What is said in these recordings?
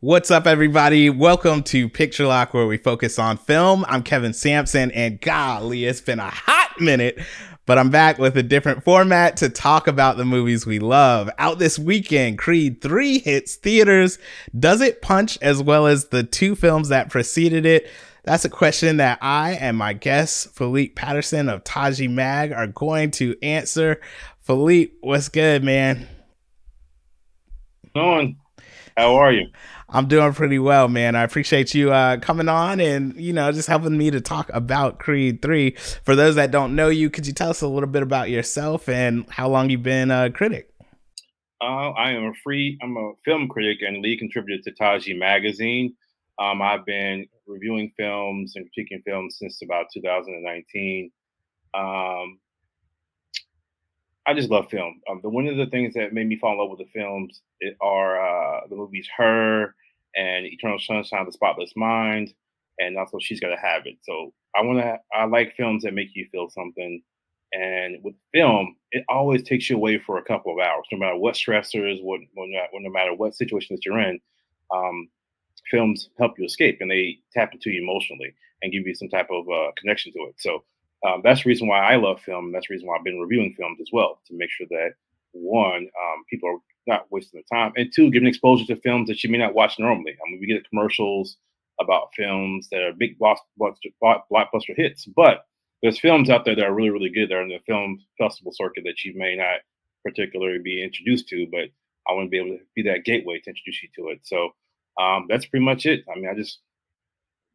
What's up, everybody? Welcome to Picture Lock, where we focus on film. I'm Kevin Sampson, and golly, it's been a hot minute, but I'm back with a different format to talk about the movies we love. Out this weekend, Creed 3 hits theaters. Does it punch as well as the two films that preceded it? That's a question that I and my guest, Philippe Patterson of Taji Mag, are going to answer. Philippe, what's good, man? On. How are you? I'm doing pretty well, man. I appreciate you uh, coming on and you know just helping me to talk about Creed Three. For those that don't know you, could you tell us a little bit about yourself and how long you've been a critic? Uh, I am a free. I'm a film critic and lead contributor to Taji Magazine. Um, I've been reviewing films and critiquing films since about 2019. Um, I just love film. Um, the one of the things that made me fall in love with the films are uh, the movies Her and Eternal Sunshine of the Spotless Mind, and also She's Gotta Have It. So I want to. I like films that make you feel something. And with film, it always takes you away for a couple of hours, no matter what stressors, what, no matter what situation that you're in. Um, films help you escape, and they tap into you emotionally and give you some type of uh, connection to it. So um, that's the reason why I love film. That's the reason why I've been reviewing films as well to make sure that one, um, people are not wasting their time, and two, giving exposure to films that you may not watch normally. I mean, we get commercials about films that are big blockbuster, hits, but there's films out there that are really, really good. That are in the film festival circuit that you may not particularly be introduced to, but I want to be able to be that gateway to introduce you to it. So um, that's pretty much it. I mean, I just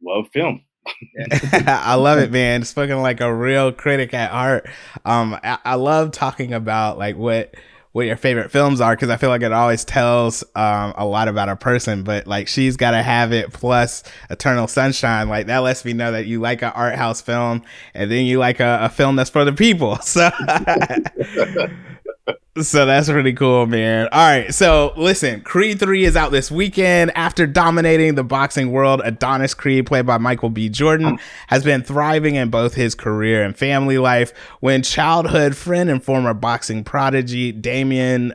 love film. I love it, man. Spoken like a real critic at heart. Um, I, I love talking about like what what your favorite films are because I feel like it always tells um, a lot about a person. But like she's got to have it plus Eternal Sunshine. Like that lets me know that you like an art house film and then you like a, a film that's for the people. So so that's really cool, man. All right. So listen, Creed 3 is out this weekend. After dominating the boxing world, Adonis Creed, played by Michael B. Jordan, hmm. has been thriving in both his career and family life. When childhood friend and former boxing prodigy Damian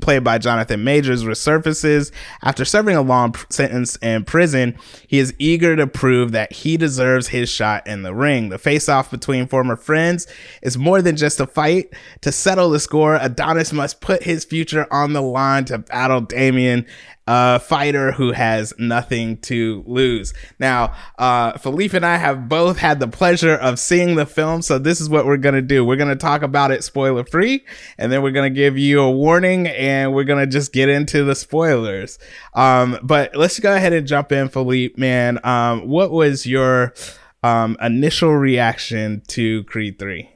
played by Jonathan Majors, resurfaces after serving a long sentence in prison. He is eager to prove that he deserves his shot in the ring. The face off between former friends is more than just a fight. To settle the score, Adonis must put his future on the line to battle Damian a fighter who has nothing to lose. Now, uh, Philippe and I have both had the pleasure of seeing the film, so this is what we're gonna do. We're gonna talk about it spoiler free, and then we're gonna give you a warning, and we're gonna just get into the spoilers. Um, but let's go ahead and jump in, Philippe. Man, um, what was your um, initial reaction to Creed Three?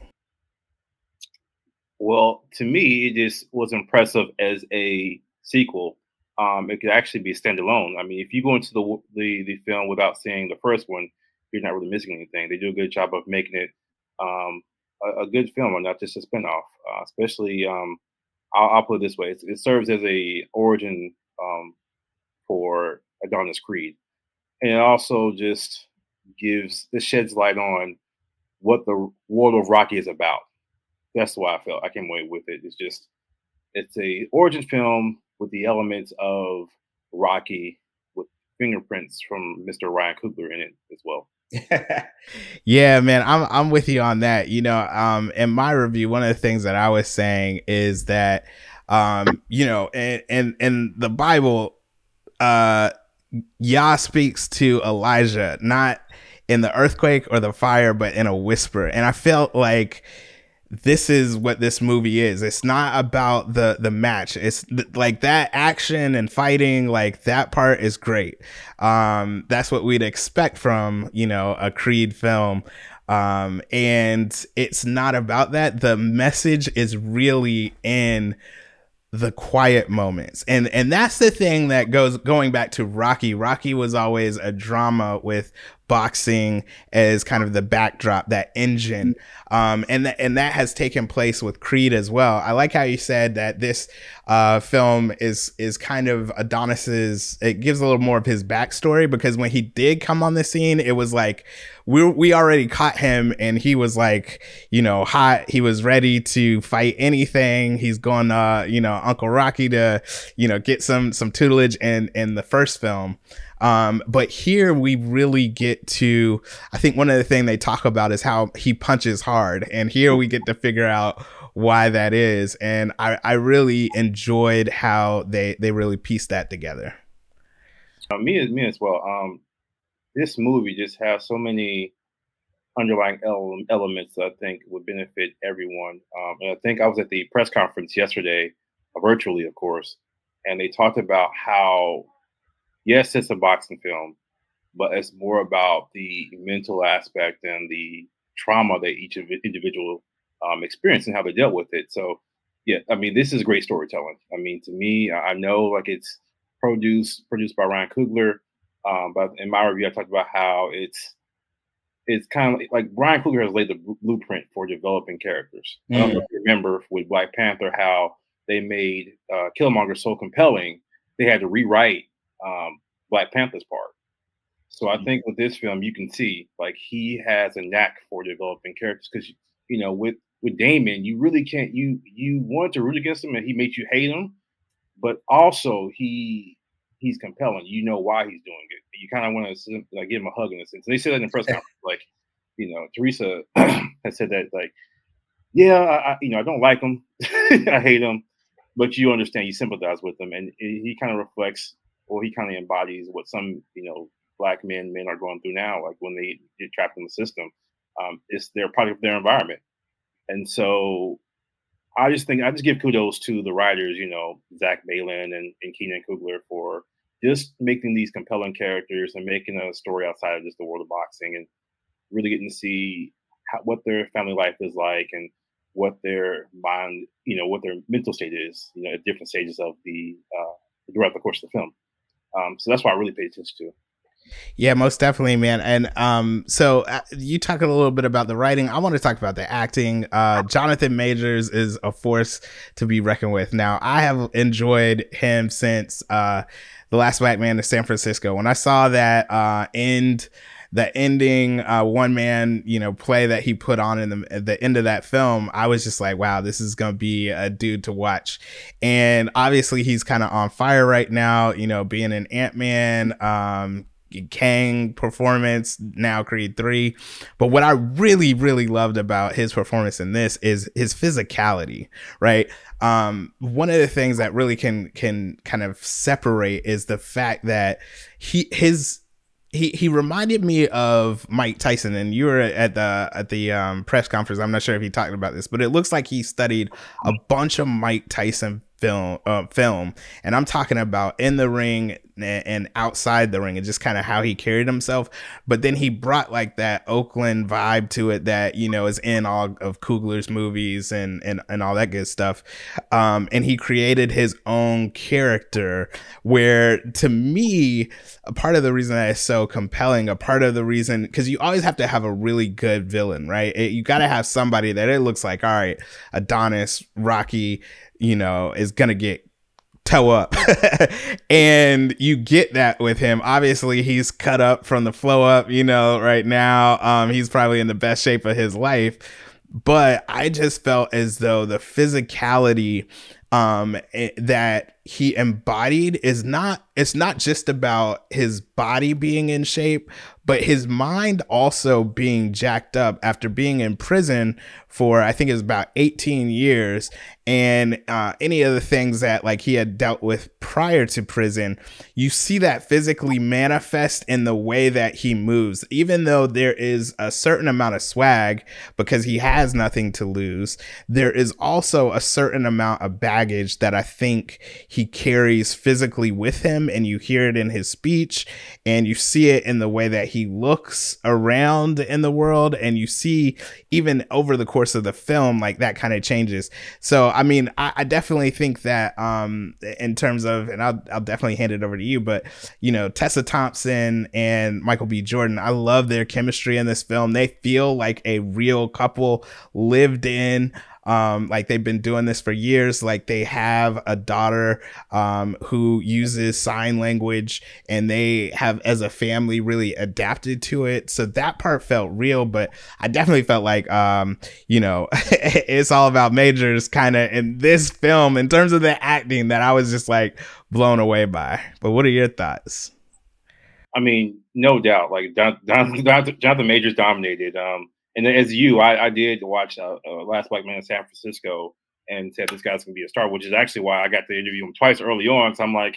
Well, to me, it just was impressive as a sequel um, it could actually be standalone. I mean, if you go into the, the the film without seeing the first one, you're not really missing anything. They do a good job of making it um, a, a, good film, and not just a spinoff. Uh, especially, um, I'll, I'll, put it this way: it, it serves as a origin um, for Adonis Creed, and it also just gives it sheds light on what the world of Rocky is about. That's why I felt I came away with it. It's just it's a origin film with the elements of Rocky with fingerprints from Mr. Ryan Coogler in it as well. yeah, man, I'm I'm with you on that. You know, um, in my review, one of the things that I was saying is that, um, you know, and in, in the Bible, uh, Yah speaks to Elijah not in the earthquake or the fire, but in a whisper, and I felt like this is what this movie is. It's not about the the match. It's th- like that action and fighting, like that part is great. Um, that's what we'd expect from you know a Creed film. Um, and it's not about that. The message is really in the quiet moments. And and that's the thing that goes going back to Rocky. Rocky was always a drama with boxing as kind of the backdrop, that engine. Um, and that and that has taken place with Creed as well. I like how you said that this uh, film is is kind of Adonis's. It gives a little more of his backstory because when he did come on the scene, it was like we we already caught him and he was like you know hot. He was ready to fight anything. He's going uh you know Uncle Rocky to you know get some some tutelage in in the first film. Um, but here we really get to, I think one of the things they talk about is how he punches hard. And here we get to figure out why that is. And I, I really enjoyed how they, they really pieced that together. Uh, me me as well. Um, this movie just has so many underlying ele- elements that I think would benefit everyone. Um, and I think I was at the press conference yesterday, uh, virtually, of course, and they talked about how yes, it's a boxing film, but it's more about the mental aspect and the trauma that each individual um, experienced and how they dealt with it. So, yeah, I mean, this is great storytelling. I mean, to me, I know like it's produced produced by Ryan Coogler, um, but in my review, I talked about how it's it's kind of like, like Ryan Coogler has laid the blueprint for developing characters. Mm. I don't know if you remember with Black Panther how they made uh, Killmonger so compelling they had to rewrite um, Black Panther's part. So I mm-hmm. think with this film, you can see like he has a knack for developing characters because you know with with Damon, you really can't you you want to root against him and he makes you hate him, but also he he's compelling. You know why he's doing it. You kind of want to like give him a hug in a sense. And they said that in the press conference, like you know Teresa has said that like yeah, I, you know I don't like him, I hate him, but you understand, you sympathize with him, and he kind of reflects or he kind of embodies what some you know black men men are going through now like when they get trapped in the system um, it's their product of their environment and so i just think i just give kudos to the writers you know zach baylin and, and keenan coogler for just making these compelling characters and making a story outside of just the world of boxing and really getting to see how, what their family life is like and what their mind, you know, what their mental state is, you know, at different stages of the uh, throughout the course of the film. Um, so that's why I really pay attention to. Yeah, most definitely, man. And um, so uh, you talk a little bit about the writing. I want to talk about the acting. Uh, Jonathan Majors is a force to be reckoned with. Now, I have enjoyed him since uh, the Last Black Man in San Francisco. When I saw that uh, end the ending uh, one man you know play that he put on in the at the end of that film i was just like wow this is gonna be a dude to watch and obviously he's kind of on fire right now you know being an ant-man um Kang performance, now Creed 3. But what I really, really loved about his performance in this is his physicality, right? Um, one of the things that really can can kind of separate is the fact that he his he he reminded me of Mike Tyson, and you were at the at the um, press conference. I'm not sure if he talked about this, but it looks like he studied a bunch of Mike Tyson film uh, film and i'm talking about in the ring and outside the ring and just kind of how he carried himself. But then he brought like that oakland vibe to it that you know is in all of Coogler's movies and and, and all that good stuff. Um, and he created his own character where to me a part of the reason that is so compelling a part of the reason because you always have to have a really good villain right? It, you got to have somebody that it looks like all right adonis rocky you know, is gonna get toe up. and you get that with him. Obviously, he's cut up from the flow up, you know, right now. Um, he's probably in the best shape of his life. But I just felt as though the physicality um eh, that he embodied is not it's not just about his body being in shape but his mind also being jacked up after being in prison for I think it was about 18 years. And uh, any of the things that like he had dealt with prior to prison you see that physically manifest in the way that he moves. Even though there is a certain amount of swag because he has nothing to lose there is also a certain amount of baggage that I think he carries physically with him and you hear it in his speech and you see it in the way that he looks around in the world and you see even over the course of the film like that kind of changes. So i mean I, I, definitely think that um in terms of and I'll, I'll definitely hand it over to you but you know tessa thompson and michael b. Jordan i love their chemistry in this film. They feel like a real couple lived in um, like they've been doing this for years. Like they have a daughter um, who uses sign language, and they have, as a family, really adapted to it. So that part felt real, but I definitely felt like, um, you know, it's all about majors kind of in this film in terms of the acting that I was just like blown away by. But what are your thoughts? I mean, no doubt. Like Jonathan, Jonathan Majors dominated. Um, and as you, I, I did watch uh, uh, Last Black Man in San Francisco and said this guy's gonna be a star, which is actually why I got to interview him twice early on. So I'm like,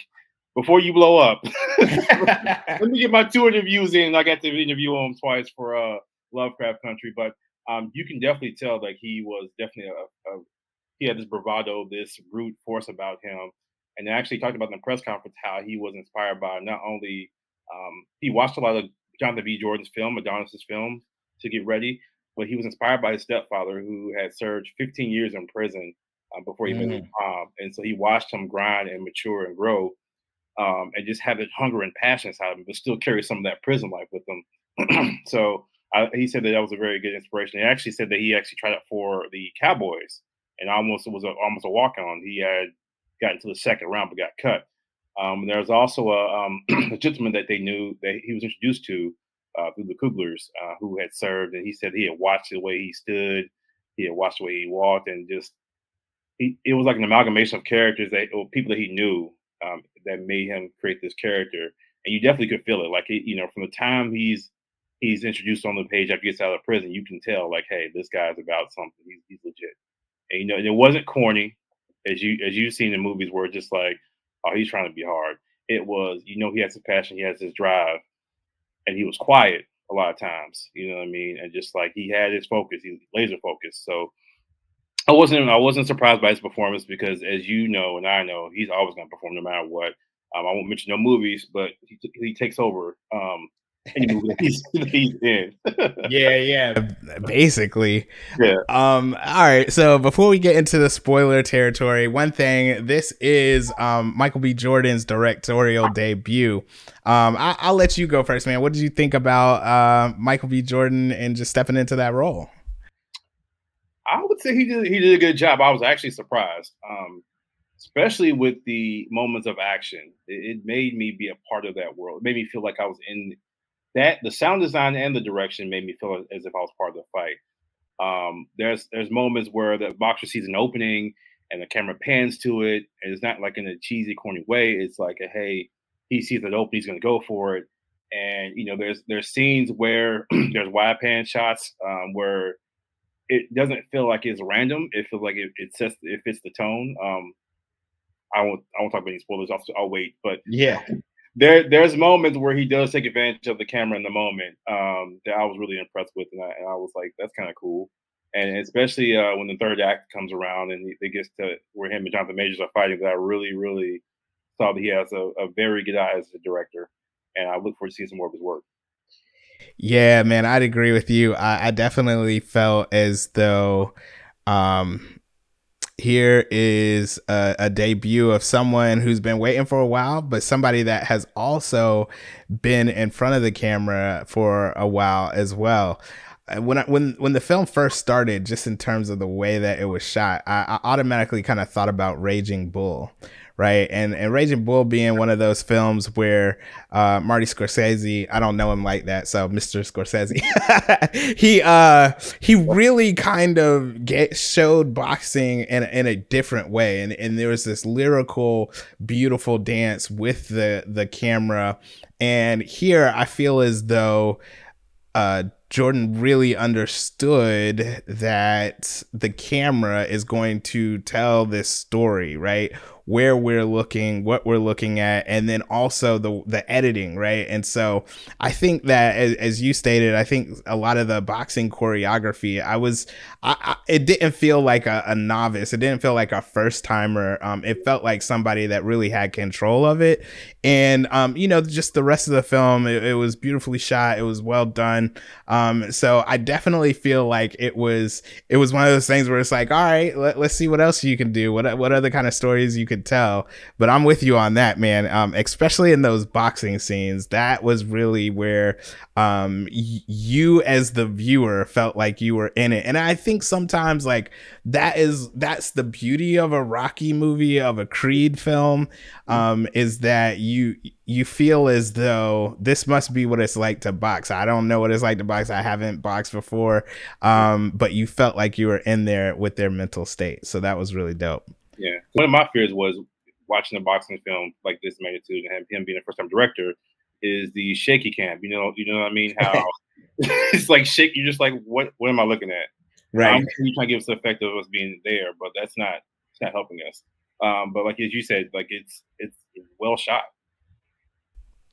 before you blow up, let me get my two interviews in. I got to interview him twice for uh, Lovecraft Country, but um, you can definitely tell that he was definitely a, a he had this bravado, this brute force about him. And they actually talked about in the press conference how he was inspired by not only um, he watched a lot of Jonathan B. Jordan's film, Adonis's films, to get ready. But he was inspired by his stepfather, who had served 15 years in prison um, before he mm. met his mom, and so he watched him grind and mature and grow, um, and just have that hunger and passion inside him, but still carry some of that prison life with him. so I, he said that that was a very good inspiration. He actually said that he actually tried out for the Cowboys, and almost was a, almost a walk on. He had gotten to the second round but got cut. Um, there was also a, um, a gentleman that they knew that he was introduced to uh, through the Cooglers uh, who had served, and he said he had watched the way he stood, he had watched the way he walked, and just he, it was like an amalgamation of characters that or people that he knew um, that made him create this character, and you definitely could feel it. Like you know, from the time he's he's introduced on the page after he gets out of prison, you can tell like, hey, this guy's about something. He's he's legit, and you know, and it wasn't corny as you as you've seen in movies where it's just like, oh, he's trying to be hard. It was, you know, he has his passion, he has his drive, and he was quiet a lot of times. You know what I mean? And just like he had his focus, he laser focused. So I wasn't I wasn't surprised by his performance because, as you know and I know, he's always going to perform no matter what. Um, I won't mention no movies, but he, he takes over um, any movie that he's, he's in. yeah, yeah, basically. Yeah. Um. All right. So before we get into the spoiler territory, one thing: this is um Michael B. Jordan's directorial debut. Um, I, will let you go first, man. What did you think about uh, Michael B. Jordan and just stepping into that role? I would say he did he did a good job. I was actually surprised. Um, especially with the moments of action. It, it, made me be a part of that world. It made me feel like I was in that the sound design and the direction made me feel as if I was part of the fight. Um, there's there's moments where the boxer sees an opening and the camera pans to it, and it's not like in a cheesy, corny way. It's like a hey, he sees an opening, he's gonna go for it. And you know, there's there's scenes where there's wide pan shots um, where it doesn't feel like it's random. It feels like it, it sets it fits the tone. Um, I won't I won't talk about any spoilers. I'll, I'll wait. But yeah, there there's moments where he does take advantage of the camera in the moment um, that I was really impressed with, and I, and I was like, that's kind of cool. And especially uh, when the third act comes around and it gets to where him and Jonathan Majors are fighting, that I really, really saw that he has a, a very good eye as a director, and I look forward to seeing some more of his work. Yeah, man, I'd agree with you. I, I definitely felt as though um, here is a, a, debut of someone who's been waiting for a while, but somebody that has also been in front of the camera for a while as well. Uh, when I, when when the film first started, just in terms of the way that it was shot, I, I automatically kind of thought about Raging Bull, right? And and Raging Bull being one of those films where uh, Marty Scorsese, I don't know him like that, so Mr. Scorsese, he uh he really kind of get showed boxing in in a different way, and and there was this lyrical, beautiful dance with the the camera, and here I feel as though. Uh, Jordan really understood that the camera is going to tell this story, right? Where we're looking, what we're looking at, and then also the the editing, right? And so I think that as, as you stated, I think a lot of the boxing choreography, I was, I, I it didn't feel like a, a, novice. It didn't feel like a first timer. Um, it felt like somebody that really had control of it, and um, you know, just the rest of the film, it, it was beautifully shot. It was well done. Um, so I definitely feel like it was it was one of those things where it's like, all right, let, let's see what else you can do. What what other kind of stories you could tell. But I'm with you on that, man. Um, especially in those boxing scenes, that was really where um y- you as the viewer felt like you were in it. And I think sometimes like that is that's the beauty of a Rocky movie of a Creed film um is that you you feel as though this must be what it's like to box. I don't know what it's like to box. I haven't boxed before. Um but you felt like you were in there with their mental state. So that was really dope. Yeah. One of my fears was watching a boxing film like this magnitude and him being a first time director is the shaky cam. You know, you know what I mean? How it's like shake. You're just like, what? What am I looking at? Right. I'm trying to give us the effect of us being there, but that's not. It's not helping us. Um, but like as you said, like it's it's well shot.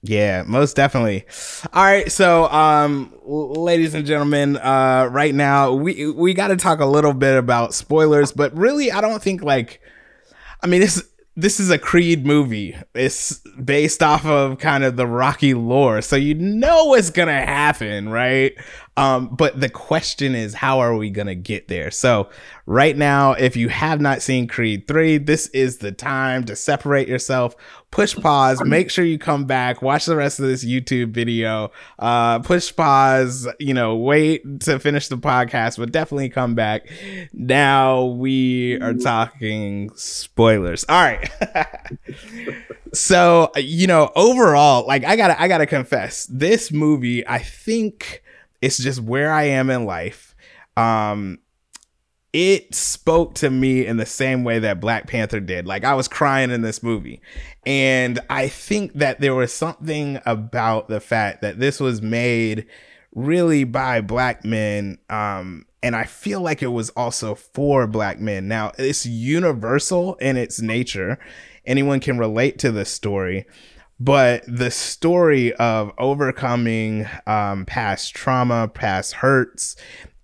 Yeah, most definitely. All right, so um ladies and gentlemen, uh right now we we got to talk a little bit about spoilers, but really I don't think like I mean this this is a Creed movie. It's based off of kind of the Rocky lore. So you know what's going to happen, right? Um, but the question is, how are we going to get there? So, right now, if you have not seen Creed 3, this is the time to separate yourself, push pause, make sure you come back, watch the rest of this YouTube video, uh, push pause, you know, wait to finish the podcast, but definitely come back. Now we are talking spoilers. All right. so, you know, overall, like I gotta, I gotta confess, this movie, I think it's just where I am in life. Um, it spoke to me in the same way that Black Panther did. Like I was crying in this movie. And I think that there was something about the fact that this was made really by black men um and I feel like it was also for black men. Now, it's universal in its nature. Anyone can relate to this story but the story of overcoming um, past trauma, past hurts,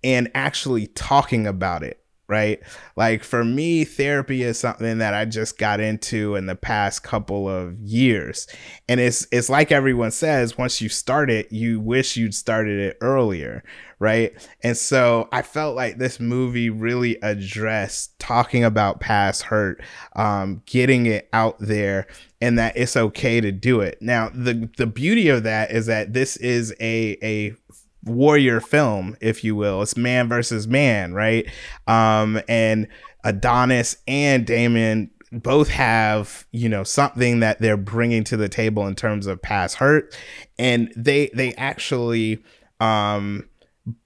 and actually talking about it right? Like for me, therapy is something that I just got into in the past couple of years. And it's it's like everyone says, once you start it, you wish you'd started it earlier, right? And so I felt like this movie really addressed talking about past hurt, um, getting it out there and that it's okay to do it. Now, the the beauty of that is that this is a a warrior film, if you will. It's man versus man, right? Um, and Adonis and Damon both have you know something that they're bringing to the table in terms of past hurt and they they actually um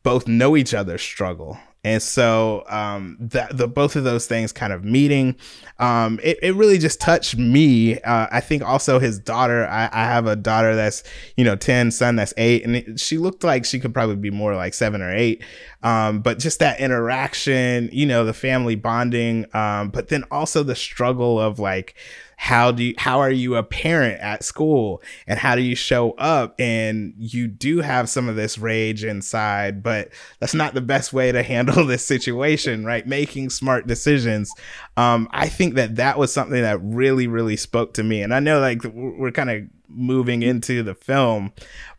both know each other's struggle and so um, that the both of those things kind of meeting, um, it, it really just touched me. Uh, I think also his daughter. I, I, have a daughter that's you know ten, son that's eight, and it, she looked like she could probably be more like seven or eight. Um, but just that interaction, you know, the family bonding, um, but then also the struggle of like how do you, how are you a parent at school? And how do you show up? And you do have some of this rage inside but that's not the best way to handle this situation right? Making smart decisions. Um, i think that that was something that really really spoke to me. And i know like we're kind of moving into the film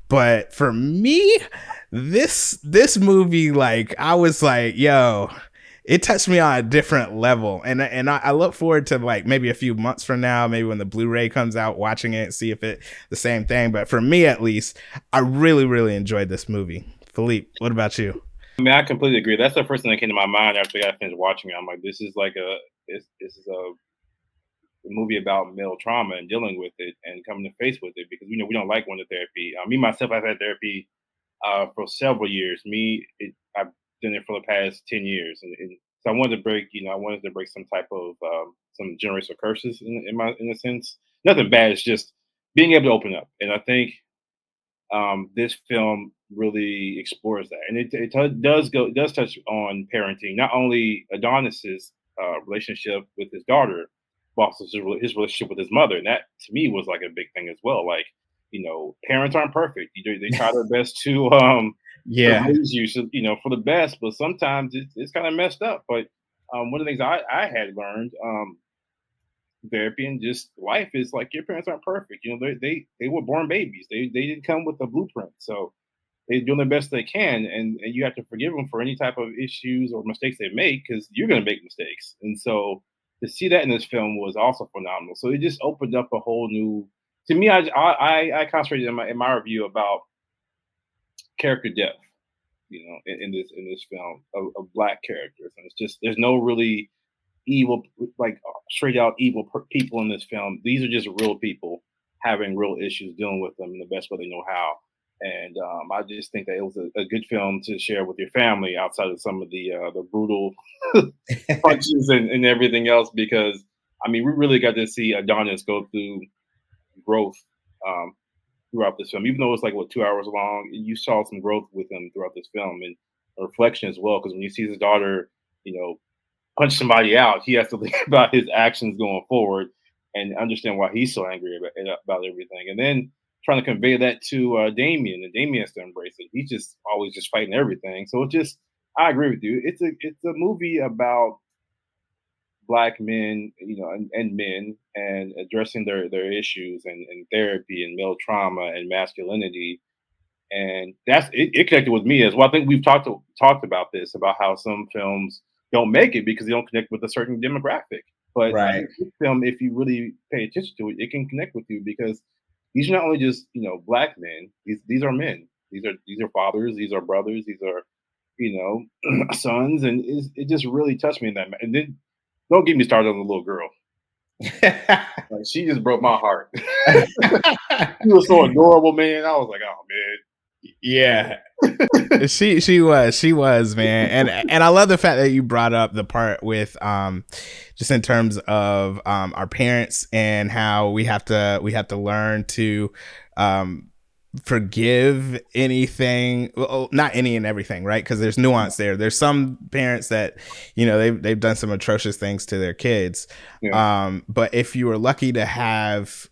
but for me this this movie like i was like yo it touched me on a different level. And and I, I, look forward to like maybe a few months from now maybe when the blu-ray comes out watching it see if it the same thing. But for me at least i really really enjoyed this movie. Philippe what about you? I mean i completely agree. That's the first thing that came to my mind after i finished watching it. I'm like this is like a this, this is a movie about male trauma and dealing with it and coming to face with it because you know we don't like going to therapy. Uh, me myself i've had therapy uh, for several years. Me it, done it for the past 10 years. And, and, so I wanted to break, you know, I wanted to break some type of um, some generational curses in, in my in a sense. Nothing bad. It's just being able to open up. And I think um, this film really explores that, and it, it t- does go does touch on parenting. Not only Adonis's uh, relationship with his daughter, but his his relationship with his mother, and that to me was like a big thing as well. Like, you know, parents aren't perfect. Know, they try their best to um yeah raise you, you know, for the best, but sometimes it's, it's kind of messed up. But um, one of the things I, I had learned um therapy and just life is like your parents aren't perfect. You know, they they they were born babies. They they didn't come with a blueprint. So they're doing the best they can, and, and you have to forgive them for any type of issues or mistakes they make because you're going to make mistakes. And so to see that in this film was also phenomenal. So it just opened up a whole new. To me, I I, I concentrated in my in my review about character depth, you know, in, in this in this film of, of, black characters, and it's just there's no really evil like straight out evil people in this film. These are just real people having real issues, dealing with them in the best way they know how. And um, I just think that it was a, a, good film to share with your family outside of some of the uh, the brutal punches and, and everything else. Because I mean, we really got to see Adonis go through growth um, throughout this film. Even though it's like what two hours long, you saw some growth with him throughout this film and reflection as well. Because when you see his daughter, you know, punch somebody out, he has to think about his actions going forward and understand why he's so angry about, about everything. And then trying to convey that to uh, Damien, and Damien has to embrace it. He's just always just fighting everything. So it just, I agree with you. It's a it's a movie about black men, you know, and, and men, and addressing their their issues and, and therapy and male trauma and masculinity. And that's it, it connected with me as well. I think we've talked to, talked about this about how some films don't make it because they don't connect with a certain demographic. But right. film, if you really pay attention to it, it can connect with you because these are not only just you know black men. These these are men. These are these are fathers. These are brothers. These are you know sons, and it just really touched me in that. And then don't get me started on the little girl. like, she just broke my heart. she was so adorable, man. I was like, oh man, yeah. she she was she was man and and I love the fact that you brought up the part with um just in terms of um our parents and how we have to we have to learn to um forgive anything well, not any and everything right? Because there's nuance there. There's some parents that you know they've, they've done some atrocious things to their kids. Yeah. um but if you were lucky to have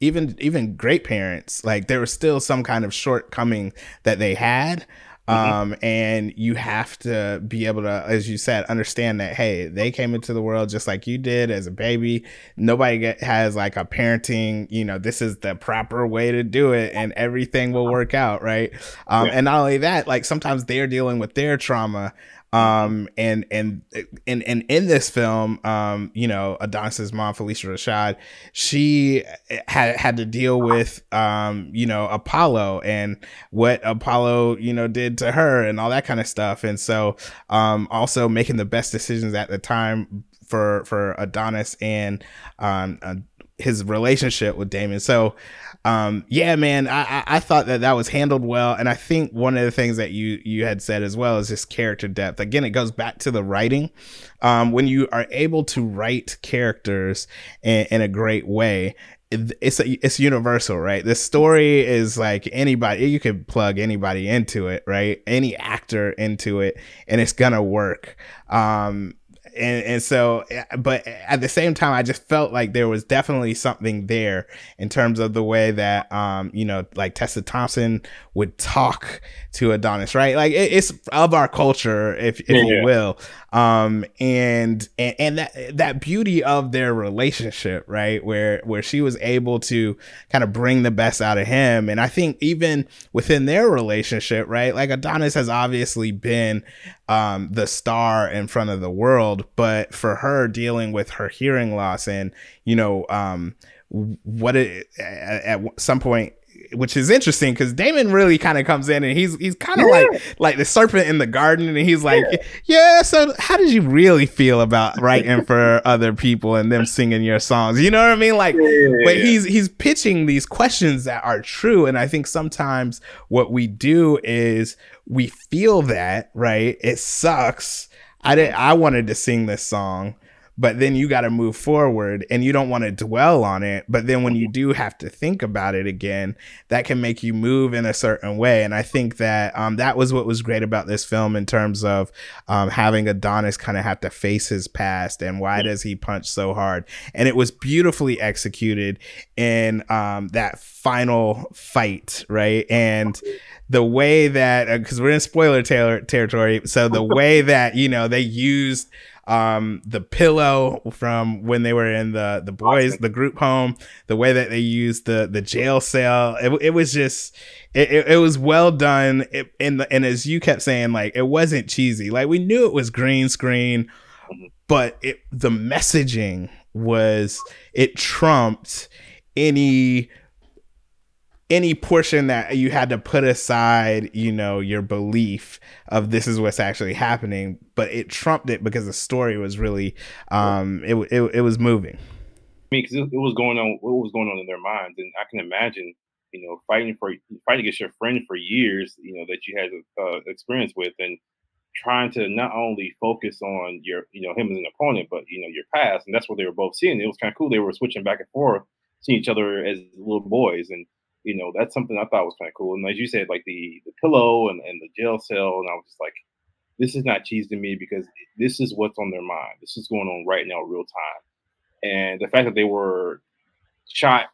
even even great parents like there was still some kind of shortcoming that they had mm-hmm. um and you have to be able to as you said understand that hey they came into the world just like you did as a baby nobody get, has like a parenting you know this is the proper way to do it and everything will work out right um yeah. and not only that like sometimes they're dealing with their trauma um, and and and and in this film, um, you know, Adonis's mom, Phylicia Rashad, she had had to deal with, um, you know, Apollo and what Apollo, you know, did to her and all that kind of stuff. And so, um, also making the best decisions at the time for for Adonis and um, uh, his relationship with Damon. So, um, yeah, man, I, I thought that that was handled well, and I think one of the things that you you had said as well is just character depth. Again, it goes back to the writing. Um, when you are able to write characters in, in a great way, it's a, it's universal, right? The story is like anybody you can plug anybody into it, right? Any actor into it, and it's gonna work. Um, and and so but at the same time i just felt like there was definitely something there in terms of the way that um you know like tessa thompson would talk to adonis right? Like it, it's of our culture if, if yeah, you will. Um and, and and that that beauty of their relationship right? Where where she was able to kind of bring the best out of him. And i think even within their relationship right? Like adonis has obviously been um the star in front of the world but for her dealing with her hearing loss and you know um what it at, at some point which is interesting because Damon really kind of comes in and he's he's kind of yeah. like like the serpent in the garden, and he's like, yeah. yeah. So how did you really feel about writing for other people and them singing your songs? You know what I mean? Like, yeah, but he's he's pitching these questions that are true, and I think sometimes what we do is we feel that right. It sucks. I did. I wanted to sing this song but then you got to move forward and you don't want to dwell on it. But then when you do have to think about it again, that can make you move in a certain way. And I think that um, that was what was great about this film in terms of um, having Adonis kind of have to face his past and why does he punch so hard. And it was beautifully executed in um, that final fight, right? And the way that because uh, we're in spoiler ter- territory, so the way that you know they used um the pillow from when they were in the the boys the group home the way that they used the the jail cell it, it was just it, it, it was well done. It, and the, and as you kept saying like it wasn't cheesy. Like we knew it was green screen but it the messaging was it trumped any any portion that you had to put aside, you know, your belief of this is what's actually happening, but it trumped it because the story was really, um, it it, it was moving. I mean, because it, it, was going on, what was going on in their minds, and I can imagine, you know, fighting for fighting against your friend for years, you know, that you had uh, experience with, and trying to not only focus on your, you know, him as an opponent, but you know, your past, and that's what they were both seeing. It was kind of cool. They were switching back and forth, seeing each other as little boys, and you know, that's something I thought was kind of cool. And as you said, like the the pillow and, and the jail cell, and I was just like, this is not cheese to me because this is what's on their mind. This is going on right now, real time. And the fact that they were shot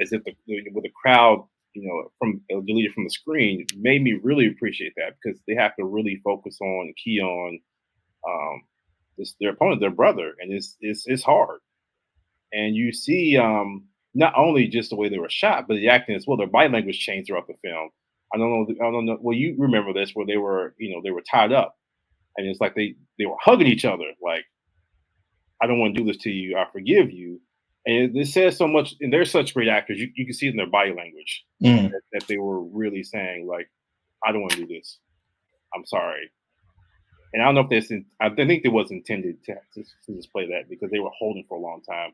as if the, with the crowd, you know, from uh, deleted from the screen, made me really appreciate that because they have to really focus on key on um, this, their opponent, their brother, and it's it's it's hard. And you see, um, not only just the way they were shot, but the acting as well. Their body language changed throughout the film. I don't know. I don't know. Well, you remember this where they were, you know, they were tied up, and it's like they they were hugging each other, like, "I don't want to do this to you. I forgive you." And it, says so much. And they're such great actors. You, you can see it in their body language mm. that, that they were really saying, like, "I don't want to do this. I'm sorry." And I don't know if this. I think it was intended to, to, to display that because they were holding for a long time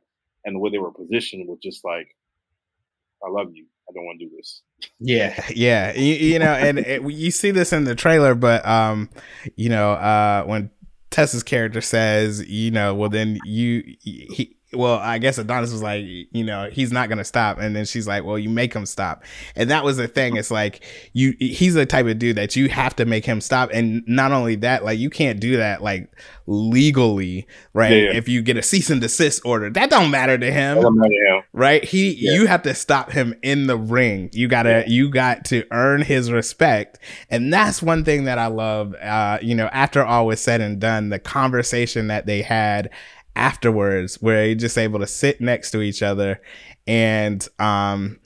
and the way they were positioned was just like, I love you. I don't want to do this. Yeah, yeah, you, you know, and it, you see this in the trailer, but um, you know, uh, when Tessa's character says, you know, well then you he well, I guess Adonis was like, you know, he's not gonna stop, and then she's like, well, you make him stop, and that was the thing. It's like you, he's the type of dude that you have to make him stop, and not only that, like you can't do that like legally, right? Yeah, yeah. If you get a cease and desist order, that don't matter to him, matter to him. right? He, yeah. you have to stop him in the ring. You gotta, you got to earn his respect, and that's one thing that I love. Uh, you know, after all was said and done, the conversation that they had afterwards where you're just able to sit next to each other and um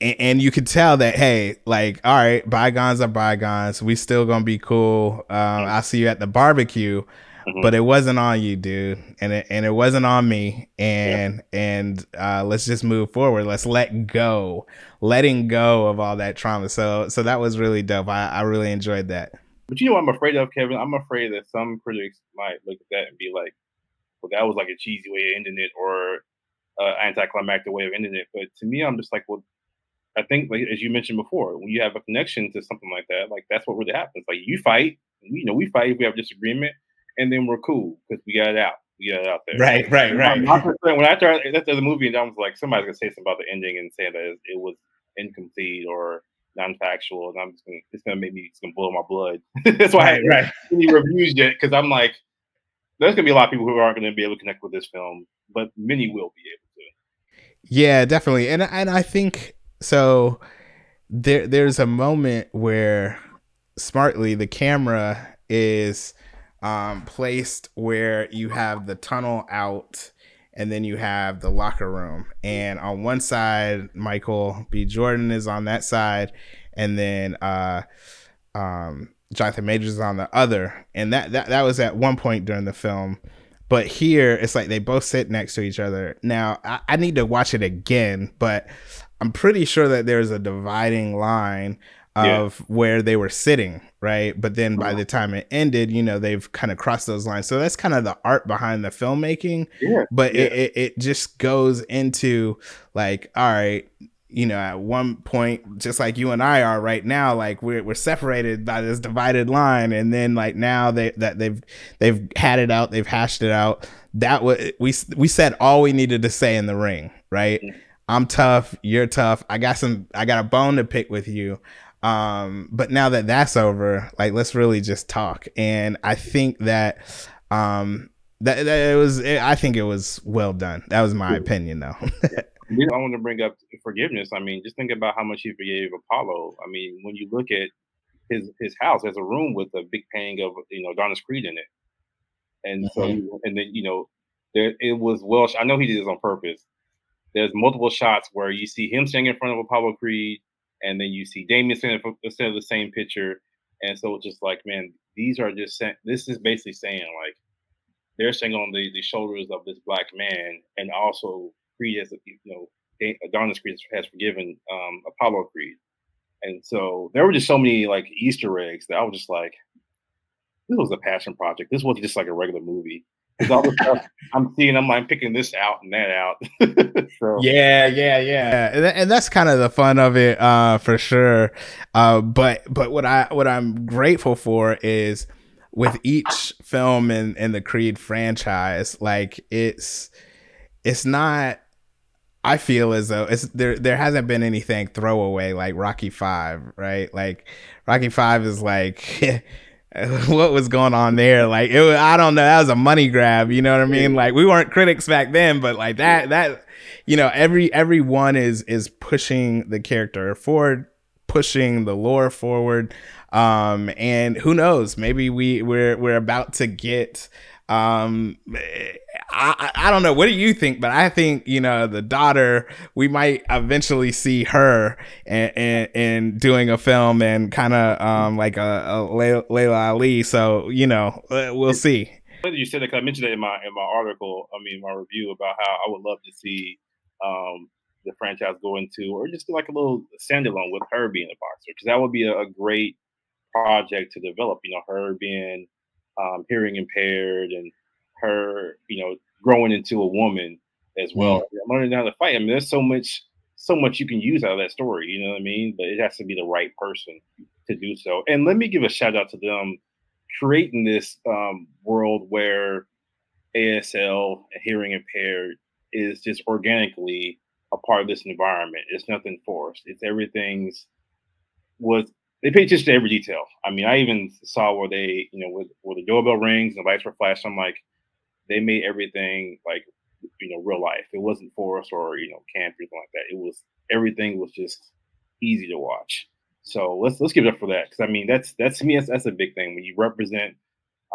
and, and you could tell that hey like all right bygones are bygones. We still gonna be cool. Um i'll see you at the barbecue. Mm-hmm. but it wasn't on you dude. And it and it wasn't on me. And yeah. and uh let's just move forward. Let's let go. Letting go of all that trauma. So so that was really dope. I, I really enjoyed that. But you know what I'm afraid of, Kevin? I'm afraid that some critics might look at that and be like, well, that was like a cheesy way of ending it or uh, anticlimactic way of ending it. But to me, I'm just like, well, I think like as you mentioned before, when you have a connection to something like that, like that's what really happens. Like you fight, you know, we fight, we have disagreement, and then we're cool because we got it out. We got it out there. Right, right, right. When I started after the movie, and I was like, somebody's gonna say something about the ending and say that it was incomplete or non-factual, and I'm just gonna it's gonna make me it's gonna boil my blood. That's why right, I right. any reviews yet because I'm like there's gonna be a lot of people who aren't gonna be able to connect with this film, but many will be able to. Yeah, definitely, and and I think so. There, there's a moment where smartly the camera is um, placed where you have the tunnel out and then you have the locker room. And on one side, Michael B. Jordan is on that side, and then uh, um, Jonathan Majors is on the other, and that that that was at one point during the film. But here, it's like they both sit next to each other. Now, I, I need to watch it again, but I'm pretty sure that there's a dividing line of yeah. where they were sitting, right? But then by uh-huh. the time it ended, you know, they've kind of crossed those lines. So that's kind of the art behind the filmmaking. Yeah. But yeah. It, it, it just goes into like, all right, you know, at one point, just like you and I are right now, like we're we're separated by this divided line, and then like now they that they've they've had it out, they've hashed it out. That was we we said all we needed to say in the ring, right? Mm-hmm. I'm tough, you're tough. I got some, I got a bone to pick with you. Um, but now that that's over, like let's really just talk. And I think that um that, that it was, it, I think it was well done. That was my opinion, though. I want to bring up forgiveness. I mean, just think about how much he forgave Apollo. I mean, when you look at his his house, there's a room with a big painting of you know Adonis Creed in it, and mm-hmm. so and then you know there it was well. I know he did this on purpose. There's multiple shots where you see him standing in front of Apollo Creed, and then you see Damien standing instead of the same picture, and so it's just like man, these are just this is basically saying like they're standing on the the shoulders of this black man, and also Creed has, you know, Adonis Creed has forgiven um, Apollo Creed, and so there were just so many like Easter eggs that I was just like, this was a passion project. This wasn't just like a regular movie. Because all the stuff I'm seeing, I'm like picking this out and that out. so. Yeah, yeah, yeah, and, and that's kind of the fun of it, uh, for sure. Uh, but but what I what I'm grateful for is with each film in in the Creed franchise, like it's it's not I feel as though it's there there hasn't been anything throwaway like Rocky 5, right? Like Rocky 5 is like what was going on there? Like it was, I don't know, that was a money grab, you know what I mean? Like we weren't critics back then, but like that that you know, every everyone is is pushing the character forward, pushing the lore forward. Um and who knows, maybe we we're we're about to get um I, I don't know. What do you think? But i think you know the daughter we might eventually see her and and, and doing a film and kind of um like a, a Laila Ali. So you know uh, we'll see. you said that I mentioned it in my in my article I mean my review about how I would love to see um the franchise go into or just like a little standalone with her being a boxer because that would be a, a great project to develop you know her being um, hearing impaired and her, you know, growing into a woman as well, mm-hmm. learning how to fight. I mean, there's so much, so much you can use out of that story. You know what I mean? But it has to be the right person to do so. And let me give a shout out to them creating this um, world where ASL, hearing impaired, is just organically a part of this environment. It's nothing forced. It's everything's was they pay attention to every detail. I mean, I even saw where they, you know, where the doorbell rings and the lights were flashed. I'm like, they made everything like, you know, real life. It wasn't forced or you know, camp or anything like that. It was everything was just easy to watch. So let's let's give it up for that because I mean that's that's to me that's, that's a big thing when you represent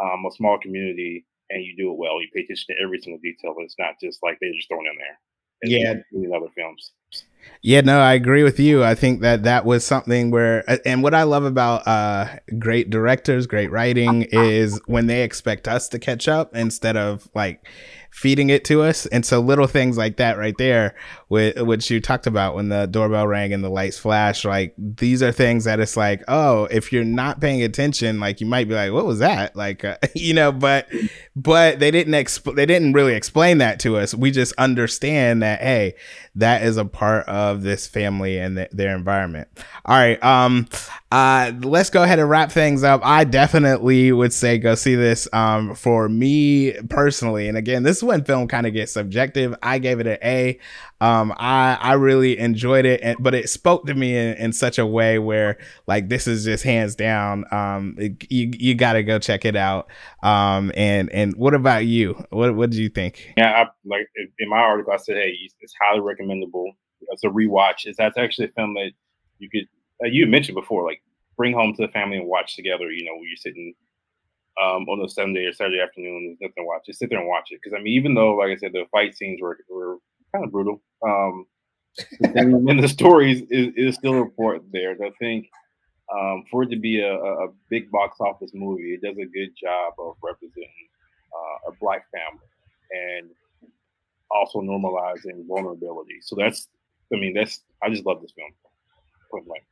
um, a small community and you do it well. You pay attention to every single detail. It's not just like they're just thrown in there. Yeah, in other films. Yeah, no, I agree with you. I think that that was something where, and what I love about uh, great directors, great writing is when they expect us to catch up instead of like feeding it to us. And so little things like that right there, which you talked about when the doorbell rang and the lights flash, like these are things that it's like, oh, if you're not paying attention, like you might be like, what was that? Like, uh, you know, but but they didn't exp- they didn't really explain that to us. We just understand that hey, that is a part of this family and th- their environment. All right, um, uh, let's go ahead and wrap things up. I definitely would say go see this. Um, for me personally, and again, this is when film kind of gets subjective. I gave it an A. Um, I I really enjoyed it, and, but it spoke to me in, in such a way where like this is just hands down. Um, it, you you got to go check it out. Um, and and what about you? What what did you think? Yeah, I, like in my article, I said, hey, it's highly recommendable. It's a rewatch. is that's actually a film that you could uh, you mentioned before, like bring home to the family and watch together. You know, when you're sitting um, on a Sunday or Saturday afternoon, there's nothing to watch. Just sit there and watch it. Because I mean, even though, like I said, the fight scenes were, were kind of brutal, um, and the stories is, is still important there. I think um, for it to be a, a, big box office movie, it does a good job of representing uh, a black family and also normalizing vulnerability. So that's, I mean, that's I just love this film. Blank.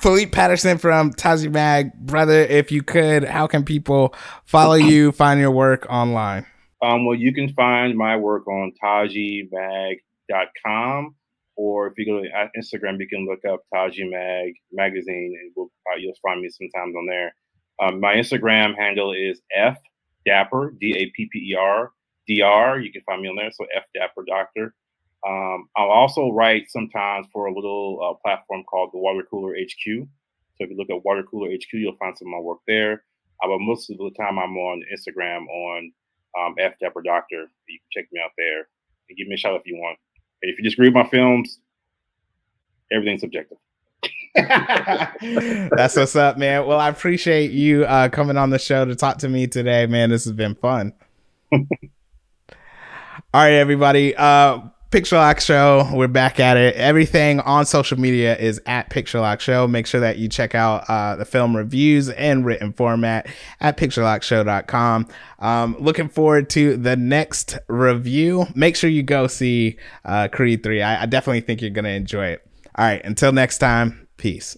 Philippe Patterson from Taji Mag, brother. If you could, how can people follow you, find your work online? Um, well, you can find my work on tajimag.com. or if you go to Instagram, you can look up Taji Mag magazine, and we'll, uh, you'll find me sometimes on there. Um, my Instagram handle is F Dapper D A P P E R D R. You can find me on there. So F Dapper Doctor. Um, I'll also write sometimes for a little uh, platform called the Water Cooler HQ. So if you look at Water Cooler HQ, you'll find some of my work there. Uh, but most of the time, I'm on Instagram on um, F Dapper Doctor. You can check me out there and give me a shout if you want. And if you disagree with my films, everything's subjective. That's what's up, man. Well, I appreciate you uh, coming on the show to talk to me today, man. This has been fun. All right, everybody. Uh, Picture Lock Show. We're back at it. Everything on social media is at Picture Lock Show. Make sure that you check out uh, the film reviews in written format at picturelockshow.com. Um, looking forward to the next review. Make sure you go see uh, Creed 3. I, I definitely think you're going to enjoy it. All right. Until next time, peace.